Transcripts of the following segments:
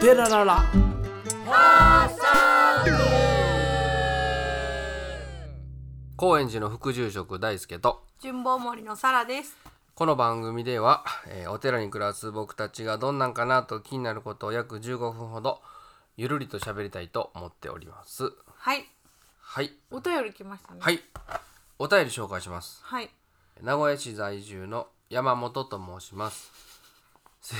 テラララ高円寺の副住職大輔と。純棒森のサラです。この番組では、えーお寺に暮らす僕たちがどんなんかなと気になることを約15分ほどゆるりと喋りたいと思っております。はい、はい。お便り来ましたね。はい。お便り紹介します。はい、名古屋市在住の山本と申します。せ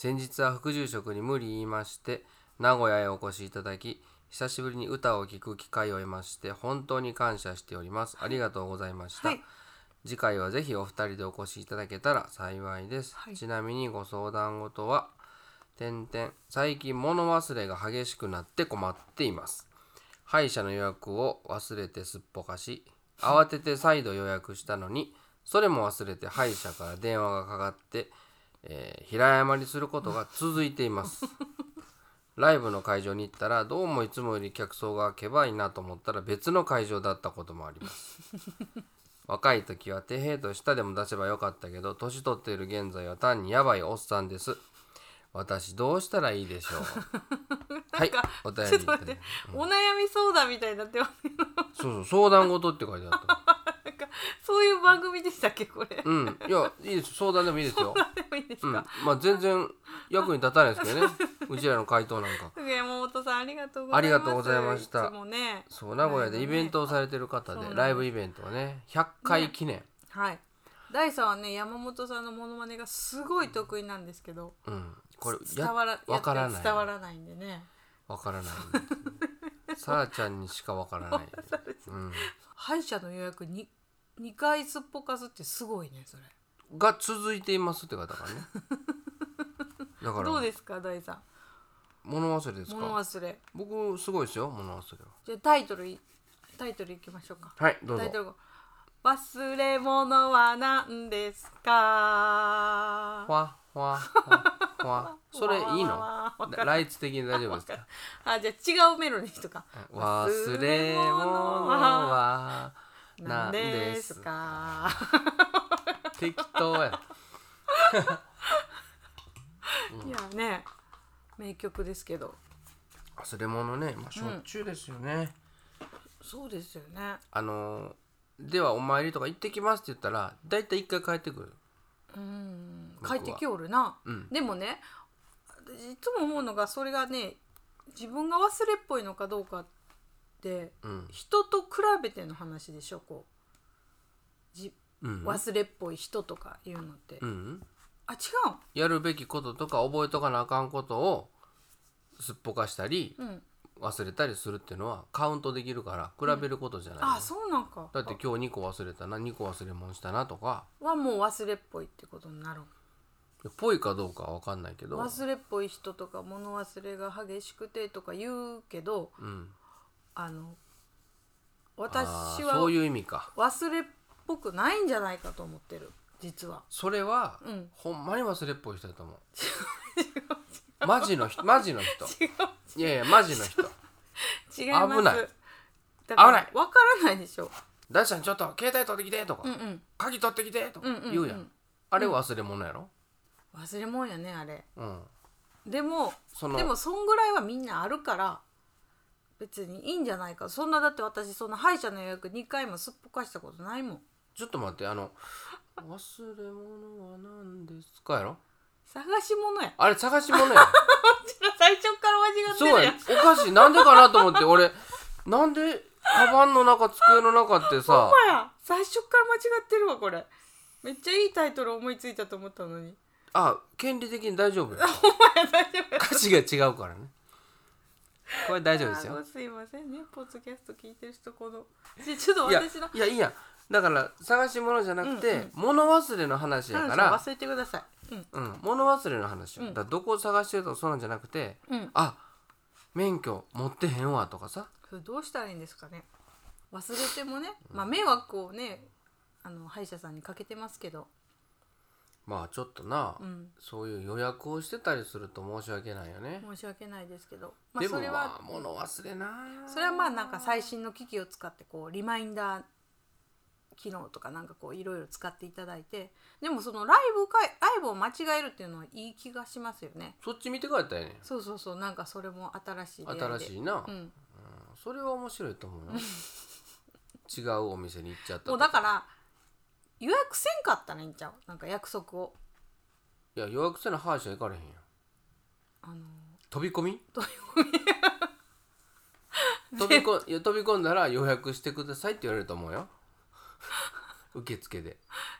先日は副住職に無理言いまして名古屋へお越しいただき久しぶりに歌を聴く機会を得まして本当に感謝しております。ありがとうございました、はい。次回はぜひお二人でお越しいただけたら幸いです、はい。ちなみにご相談事は点々最近物忘れが激しくなって困っています。歯医者の予約を忘れてすっぽかし慌てて再度予約したのにそれも忘れて歯医者から電話がかかって、えー平謝りすることが続いています。ライブの会場に行ったらどうもいつもより客層がけばいなと思ったら別の会場だったこともあります。若い時は手平と舌でも出せばよかったけど年取っている現在は単にやばいおっさんです。私どうしたらいいでしょう。はいお便ちょりっと待って、お悩み相談みたいになってます。そうそう相談事って書いてあった そういう番組でしたっけこれ。うん。いやいいです。相談でもいいですよ。でもいいですうん。か。まあ全然役に立たないですけどね。うちらの回答なんか。山本さんありがとうございます。ありがとうございました。ね。そう名古屋でイベントをされてる方でそうなんです。ライブイベントをね100回記念、はい。大さんはね山本さんのモノマネがすごい得意なんですけど、うん。これ伝わらわからない。伝わらないんでね。わからない。さらちゃんにしかわからない、うん、歯医者の予約に二回すっぽかすってすごいねそれ。が続いていますって方がね。だから。どうですか大さん。物忘れです物か忘れ。僕すごいですよ物忘れは。じゃあタイトルいタイトルいきましょうか。はいどうぞ。タイトル。が忘れ物は何ですか？ふわふわふわ それいいの？ライツ的に大丈夫ですか？あじゃあ違うメロディーとか。忘れ物は何何でですすか。適当や。いやね名曲ですけど。忘れ物ね、まあ、しょっちゅうですよね、そうですよね。あのではお参りとか行ってきますって言ったら大体一回帰ってくる。うん。帰ってきおるな、うん。でもね私いつも思うのがそれがね自分が忘れっぽいのかどうかってうん。人と比べての話でしょこう。じうん。忘れっぽい人とかいうのって、うん。あ違うやるべきこととか覚えとかなあかんことをすっぽかしたりうん。忘れたりするっていうのはカウントできるから比べることじゃない。の、あそうなんか。だって今日2個忘れたな2個忘れ物したなとか。はもう忘れっぽいってことになる。ぽいかどうかは分かんないけど、忘れっぽい人とか物忘れが激しくてとか言うけどうん、あのあ私ーはそういう意味か。忘れっぽくないんじゃないかと思ってる。実は。それは、うん。ほんまに忘れっぽい人だと思 う。マジの人マジの人。いやいやマジの人。違います。危ない。危ない。分からないでしょ。大ちゃんちょっと携帯取ってきてとか、うんうん。鍵取ってきてとかうんうんうん言うやん,、あれ忘れ物やろ？忘れ物やねあれ。うん。でもでもそんぐらいはみんなあるから別にいいんじゃないか。そんなだって私そんな歯医者の予約2回もすっぽかしたことないもん。ちょっと待ってあの 忘れ物は何ですかやろ？探し物や。あれ探し物や。最初から間違ってそうやおかしい。なんでかなと思って俺なんでカバンの中机の中ってさ。ほんまや。最初から間違ってるわこれ。めっちゃいいタイトル思いついたと思ったのに。あ権利的に大丈夫よ ほんまや大丈夫や。歌詞が違うからね これ大丈夫ですよ。すいませんね。ポッドキャスト聞いてる人この。ちちょっと私の。いやいいや。だから探し物じゃなくて、物忘れの話やから。忘れてください。うん。うん、物忘れの話よ、うん。だどこを探してるとかそうなんじゃなくてうん。あ免許持ってへんわとかさ。それどうしたらいいんですかね。忘れてもね。まあ迷惑をねあの歯医者さんにかけてますけどまあちょっとな、うん。そういう予約をしてたりすると申し訳ないよね、申し訳ないですけど、まあ、それはまあ物忘れなそれはまあなんか最新の機器を使ってこうリマインダー機能とかなんかこういろいろ使っていただいてでもそのライブかライブを間違えるっていうのはいい気がしますよね。そっち見て帰ったよね。そうそうそう。なんかそれも新しい新しいな、うん、それは面白いと思うよ。違うお店に行っちゃったもうだから予約せんかったらいいんちゃう？なんか約束を。いや予約せな歯医者行かれへんやん。あの飛び込み？飛飛びこいや飛び込んだら予約してくださいって言われると思うよ。受付で。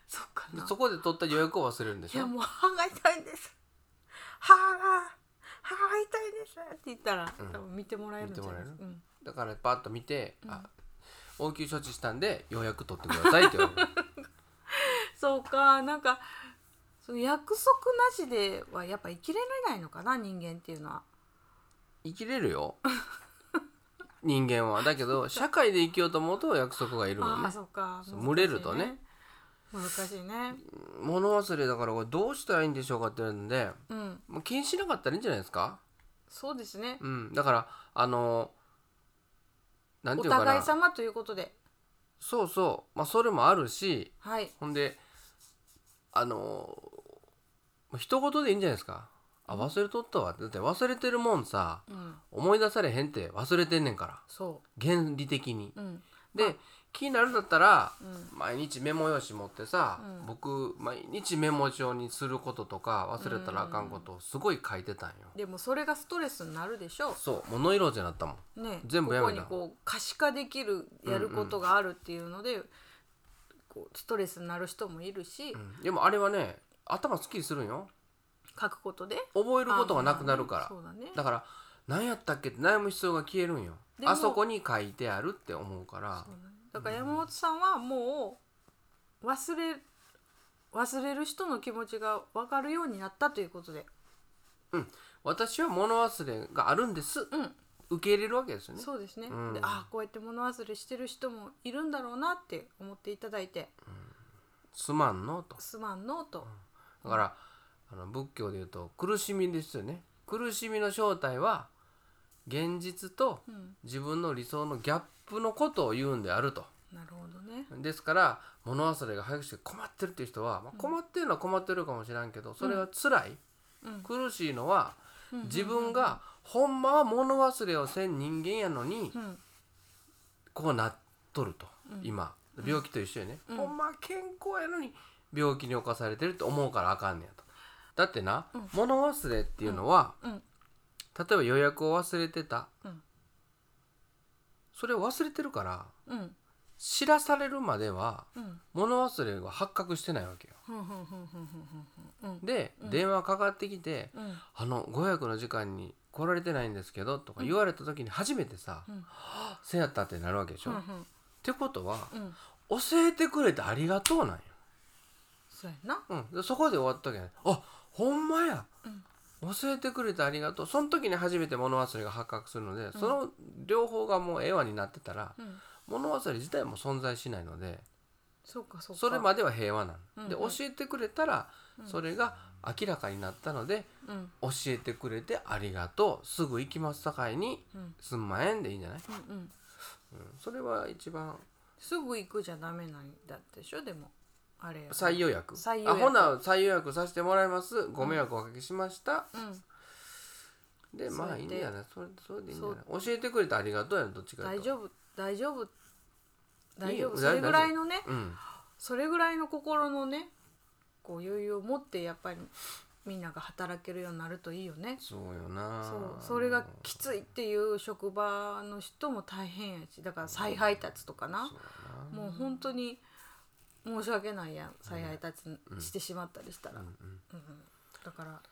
そっかな。でそこで取った予約を忘れるんでしょ？いやもう歯が痛いんです。歯が歯が痛いですって言ったら、多分見てもらえるんじゃないです見てもうん。だからパッと見て、あ応急処置したんで予約取ってくださいって言われるそうかなんかその約束なしではやっぱ生きれないのかな人間っていうのは。生きれるよ。人間は。だけど社会で生きようと思うと約束がいるもんね。ああそうか。群れるとね。難しいね。物忘れだからこれどうしたらいいんでしょうかって言われるんでうん。もう気にしなかったらいいんじゃないですか？そうですね。うん。だからあのなんおていうかな。互い様ということで。そうそう。まあそれもあるしはい。ほんであのまあ一言でいいんじゃないですか。あ忘れとったわ。だって忘れてるもんさうん。思い出されへんって忘れてんねんから。そ原理的に。ううん。で気になるんだったら、うん。毎日メモ用紙持ってさ、うん。僕毎日メモ帳にすることとか忘れたらあかんことをすごい書いてたんよ、でもそれがストレスになるでしょ。そう。物色じゃなったもん。うね全部やめたここにこう可視化できるやることがあるっていうので、こうストレスになる人もいるし、うん。でもあれはね頭すっきりするんよ。書くことで。覚えることがなくなるから。そうだね。だから何やったっけ？って悩む必要が消えるんよ。でもあそこに書いてあるって思うから。そうだね。だから山本さんはもう忘れ忘れる人の気持ちが分かるようになったということで、私は物忘れがあるんです、うん、受け入れるわけですよね。そうですね、うん。であこうやって物忘れしてる人もいるんだろうなって思っていただいて。すまんのと。すまんのと、だからあの仏教で言うと苦しみですよね。苦しみの正体は現実とうん、自分の理想のギャップのことを言うんであると。なるほどね。ですから物忘れが激しくて困ってるっていう人は、まあ、困ってるのは困ってるかもしれんけどそれは辛い、うん。苦しいのはうん。自分がほんまは物忘れをせん人間やのにうん。こうなっとると、うん。今。病気と一緒やね、うん。ほんまは健康やのに病気に侵されてるって思うからあかんねやと。だってな、うん。物忘れっていうのは、うん。例えば予約を忘れてた、うん。それを忘れてるからうん。知らされるまではうん。物忘れが発覚してないわけよ。ふんふんふんふんふんふんふん。で、うん。電話かかってきてうん「あのご予約の時間に来られてないんですけど」とか言われた時に初めてさうん「せやった」ってなるわけでしょ、っうんうん。てことはうん。教えてくれてありがとうなんよ、そうやな。うん、でそこで終わったわけねあほんまや、教えてくれてありがとう。その時に初めて物忘れが発覚するので、その両方がもうええわになってたら、うん。物忘れ自体も存在しないのでそうかそうかそれまでは平和なの、うんで教えてくれたらそれが明らかになったので、うん。教えてくれてありがとう。すぐ行きますさかいにうん。すんまえんでいいんじゃない、うんうん。うん、それは一番。すぐ行くじゃダメなんだってでしょ？でもあれ。再予約再予約あほな再予約させてもらいます。ご迷惑おかけしました、うん。でまあいいんそうやってじゃない？それそれでいいんじゃない？教えてくれてありがとうやろどっちか大丈夫。大丈夫。大丈夫。それぐらいのねうん。それぐらいの心のねこう余裕を持ってやっぱりみんなが働けるようになるといいよね。そうよな。そうそれがきついっていう職場の人も大変やしだから再配達とかな。もう本当に申し訳ないやん再配達してしまったりしたら、うんうん。うんだから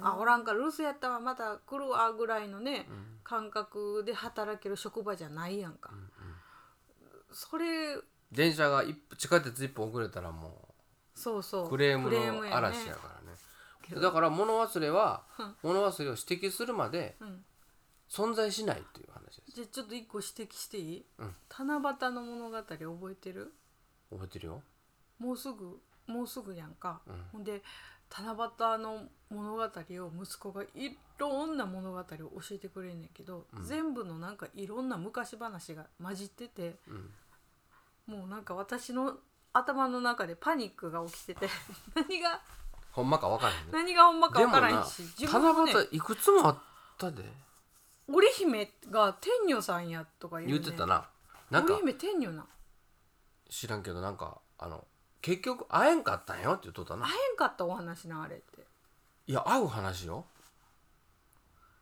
あおらんから留守やったわまた来るわぐらいのね、うん。感覚で働ける職場じゃないやんか、うんうん。それ電車が一地下鉄一本遅れたらもそうそう。うクレームの嵐やからね。だから物忘れは物忘れを指摘するまでうん、存在しないっていう話です。じゃあちょっと一個指摘していい、うん。七夕の物語覚えてる？覚えてるよ。もうすぐもうすぐやんか、うん。ほんで七夕の物語を息子がいろんな物語を教えてくれんねんけど、うん。全部のなんかいろんな昔話が混じっててうんもうなんか私の頭の中でパニックが起きてて 何がほんまか分からへんね。何がほんまか分からへんなし自分もね七夕いくつもあったで。織姫が天女さんやとか言う、ね、言ってたな。なんか織姫天女な。知らんけどなんかあの結局会えんかったんよって言っとったな。会えんかったお話なあれって。いや会う話よ。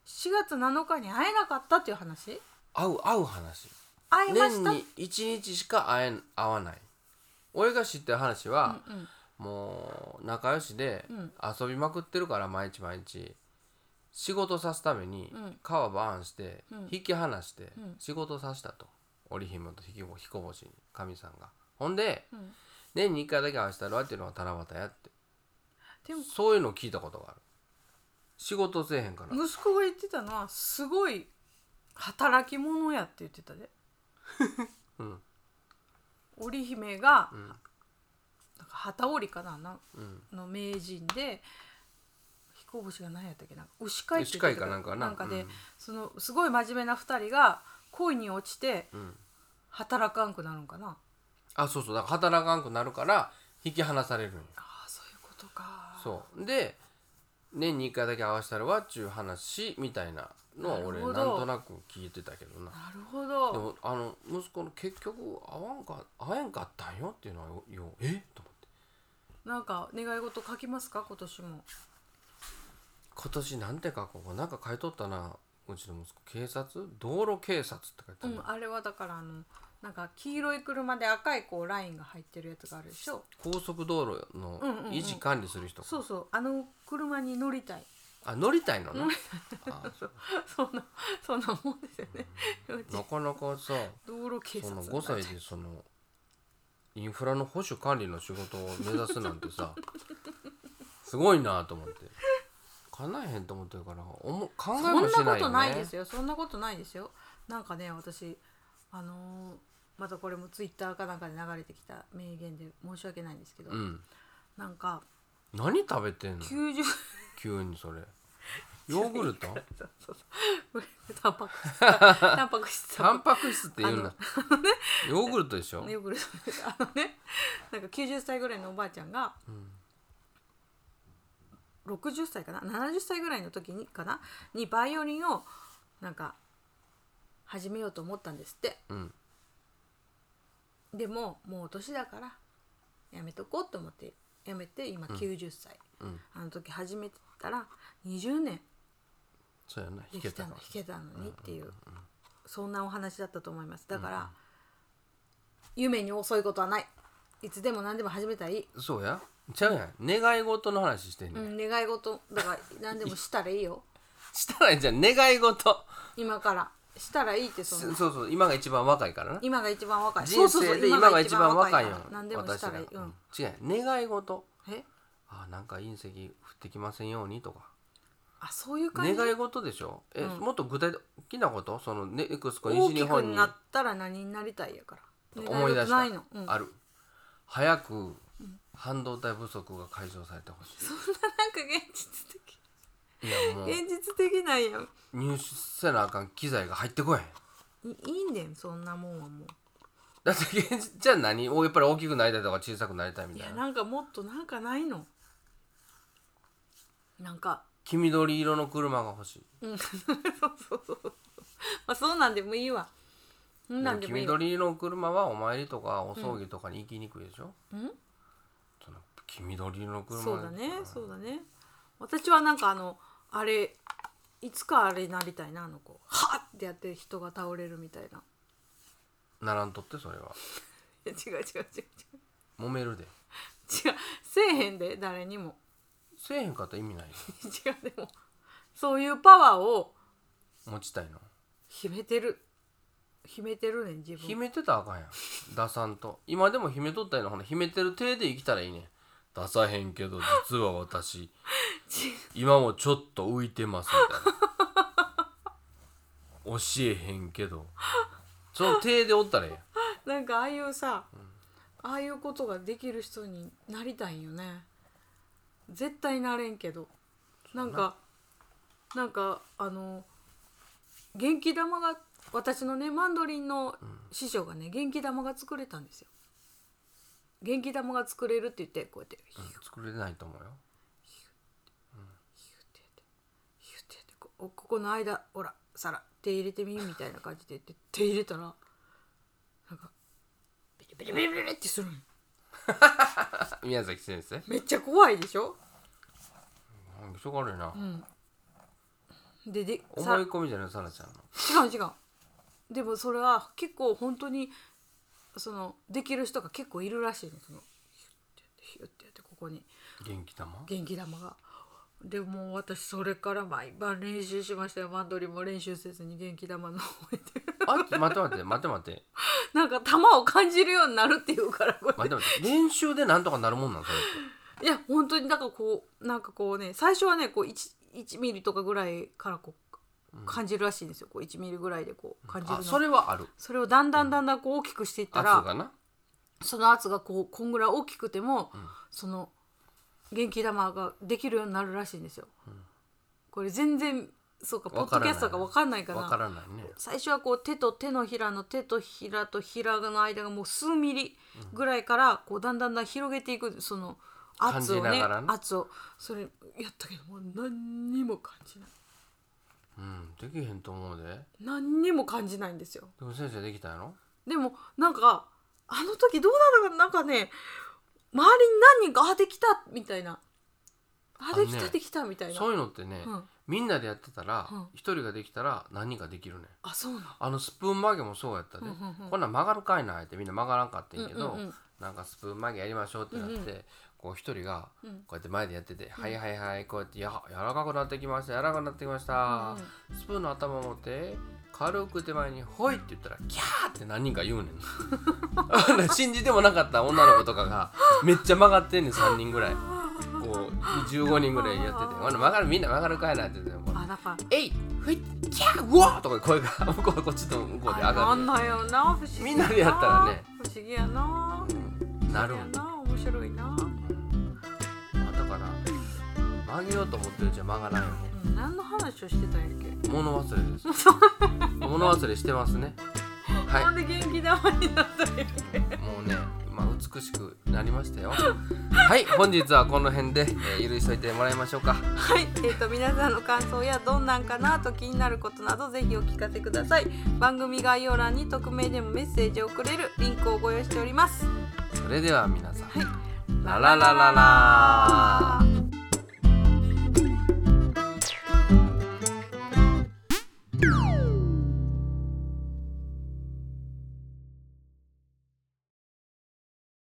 4月7日に会えなかったっていう話？会う会う話会えました？年に1日しか会えん会わない。俺が知ってる話は、うんうん。もう仲良しでうん遊びまくってるから毎日毎日。仕事さすためにうん。川バーンしてうん。引き離してうん。仕事させたと。織姫と彦彦星に神さんが。ほんでうん。年に1回だけ会わせたるわっていうのが七夕やって。でもそういうのを聞いたことがある。仕事せえへんから。息子が言ってたのはすごい働き者やって言ってたでうん。織姫がうん。なんか旗織りかななうん。の名人で彦星が何やったっけな牛飼いって牛飼いかなんかな。なんかで、うん。そのすごい真面目な2人が恋に落ちてうん。働かんくなるんかな。あそうそう。だから働かんくなるから引き離されるんよああそういうことか。そう。で年に1回だけ会わせたらわっちゅう話みたいなのは俺なんとなく聞いてたけどな。なるほでどもあの息子の結局会わんか会えんかったんよっていうのはよよえ？と思って。なんか願い事書きますか？今年も。今年なんて書こうかなんか書いとったなうちの息子。警察？道路警察って書いてある、うんあれはだからあのなんか黄色い車で赤いこうラインが入ってるやつがあるでしょ？高速道路の維持管理する人か、そうそう。あの車に乗りたい。あ乗りたいのなあ。そんなそんなもんですよね。うちなかなかさ道路警その察になっちゃう5歳でそのインフラの保守管理の仕事を目指すなんてさ すごいなと思って。かなえへんと思ってるからおも考えそんなもしないよね。ことないですよ。そんなことないですよ。なんかね私あのーまたこれもツイッターかなんかで流れてきた名言で申し訳ないんですけど、うん。なんか何食べてんの？90急にそれ。ヨーグルト？そうそうタンパク質。タンパク質。タンパク質って言うな。ヨーグルトでしょ、ヨーグルトあのね。なんか90歳ぐらいのおばあちゃんがうん。60歳かな？70歳ぐらいの時にかな？にバイオリンをなんか始めようと思ったんですって。うんでももう年だからやめとこうと思ってやめて今90歳、うん。あの時始めてたら20年。そうやなで弾けたの。弾けたのにっていうそんなお話だったと思います。だから、夢に遅いことはない。いつでも何でも始めたらいい、そうや。ちゃうやん。願い事の話してんね、うんん、願い事。だから何でもしたらいいよ。したらじゃあ願い事。今からしたらいいってそんな。そうそう今が一番若いからな。今が一番若い。人生で今が一番若いよから何でもしたらいい、私がうん、違う願い事。え？あなんか隕石降ってきませんようにとか。あそういう感じ？願い事でしょ？え、うん。もっと具体的なこと？そのネクスコ大きく西日本に。なったら何になりたいやから。思い出した。願事ないの、うん、ある。早く半導体不足が解消されてほしそんななんか現実的いいやもう。現実的なんや。入手せなあかん機材が入ってこへん。いいいんでんそんなもんはもだって現実じゃあ何？おやっぱり大きくなりたいとか小さくなりたいみういたいなやなんかもっとなんかないの。なんか。黄緑色の車が欲しい。うん。そうそうそうまあそうなんでもいいわ。そんなんで黄もいいわ。緑色の車はお参りとかお葬儀とかに行きにくいでしょ、うん？その黄緑色の車。そうだねそうだね。私はなんかあのあれいつかあれなりたいなあの子。はっってやって人が倒れるみたいな。ならんとってそれは。いや違う違う違う違う。揉めるで。違うせえへんで誰にも。せえへんかったら意味ないよ。違うでも。そういうパワーを。持ちたいの。秘めてる。秘めてるねん自分。秘めてたらあかんやん。出さんと。今でも秘めとったようなほな。秘めてる体で生きたらいいねん出さへんけど実は私 今もちょっと浮いてますみたいな。教えへんけど。その体でおったらええやん。なんかああいうさ、ああいうことができる人になりたいんよね。絶対なれんけど。な。んかなんかあの元気玉が私のねマンドリンの師匠がね元気玉が作れたんですよ元気玉が作れるって言ってこうやって。ヒュッうん作れないと思うよ。てやってヒュッてやってこここの間ほら皿手入れてみみたいな感じで言って 手入れたらなんかビリビリビリビリってするん 宮崎先生？めっちゃ怖いでしょ？うんしょうがな。いな、でで思さい込みじゃない？さらちゃんの。違う違う。でもそれは結構本当にそのできる人が結構いるらしいのそのヒュッてやってヒュッてやってここに。元気玉元気玉が。でもう私それから毎晩練習しましたよ。マンドリンも練習せずに元気玉の方へ。てあ待って待って待って待って。なんか玉を感じるようになるっていうからこれ。待って待って。練習でなんとかなるもんなんそれって。いや本当になんかこうなんかこうね最初はねこう 1, 1ミリとかぐらいからこう感じるらしいんですよ、こう1ミリぐらいでこう感じるの。あそれはある。それをだんだんだんだんこう大きくしていったら、圧がなその圧がこうこんぐらい大きくても、その元気玉ができるようになるらしいんですよ。これ全然そうかポッドキャストが分かんないかなわからないね。最初はこう手と手のひらの手とひらとひらの間がもう数ミリぐらいからこうだんだんだん広げていくその圧をね感じながらね。圧をそれやったけどもう何にも感じないうんできへんと思うで。何にも感じないんですよ。でも先生できたやろ？でもなんかあの時どうなのかなんかね周りに何人かあできたみたいな。あできあのねたできたみたいな。そういうのってね、うん。みんなでやってたらうん。一、人ができたら何人かできるねあそうなの。あのスプーン曲げもそうやったで、うんうんうん。こんなん曲がるかいなってみんな曲がらんかってんけど、うんうんうん。なんかスプーン曲げやりましょうってなって、うんうこう一人がうん。こうやって前でやってて「はいはいはいこうやってや柔らかくなってきました柔らかくなってきました、スプーンの頭持って軽く手前に「ほい」って言ったら「キャー!」って何人か言うねん。信じてもなかった女の子とかがめっちゃ曲がってんねん3人ぐらい。こう15人ぐらいやってて「ほな曲がるみんな曲がるかいな」って言っててあだから。えいふいキャーうわーとか声が向こうこっちと向こうで上あがるみんなでやったらね。不思議やな。なる不思曲げようと思ってるうちは曲がらんよね。うん、何の話をしてたんやっけ、物忘れです。物忘れしてますね。はい。なんで元気玉になったんやっけ？もうね今美しくなりましたよ。はい本日はこの辺で、えー、許しといてもらいましょうか。はい、えー、と皆さんの感想やどんなんかなと気になることなどぜひお聞かせください。番組概要欄に匿名でもメッセージを送れるリンクをご用意しております。それでは皆さん、はい。ラララララ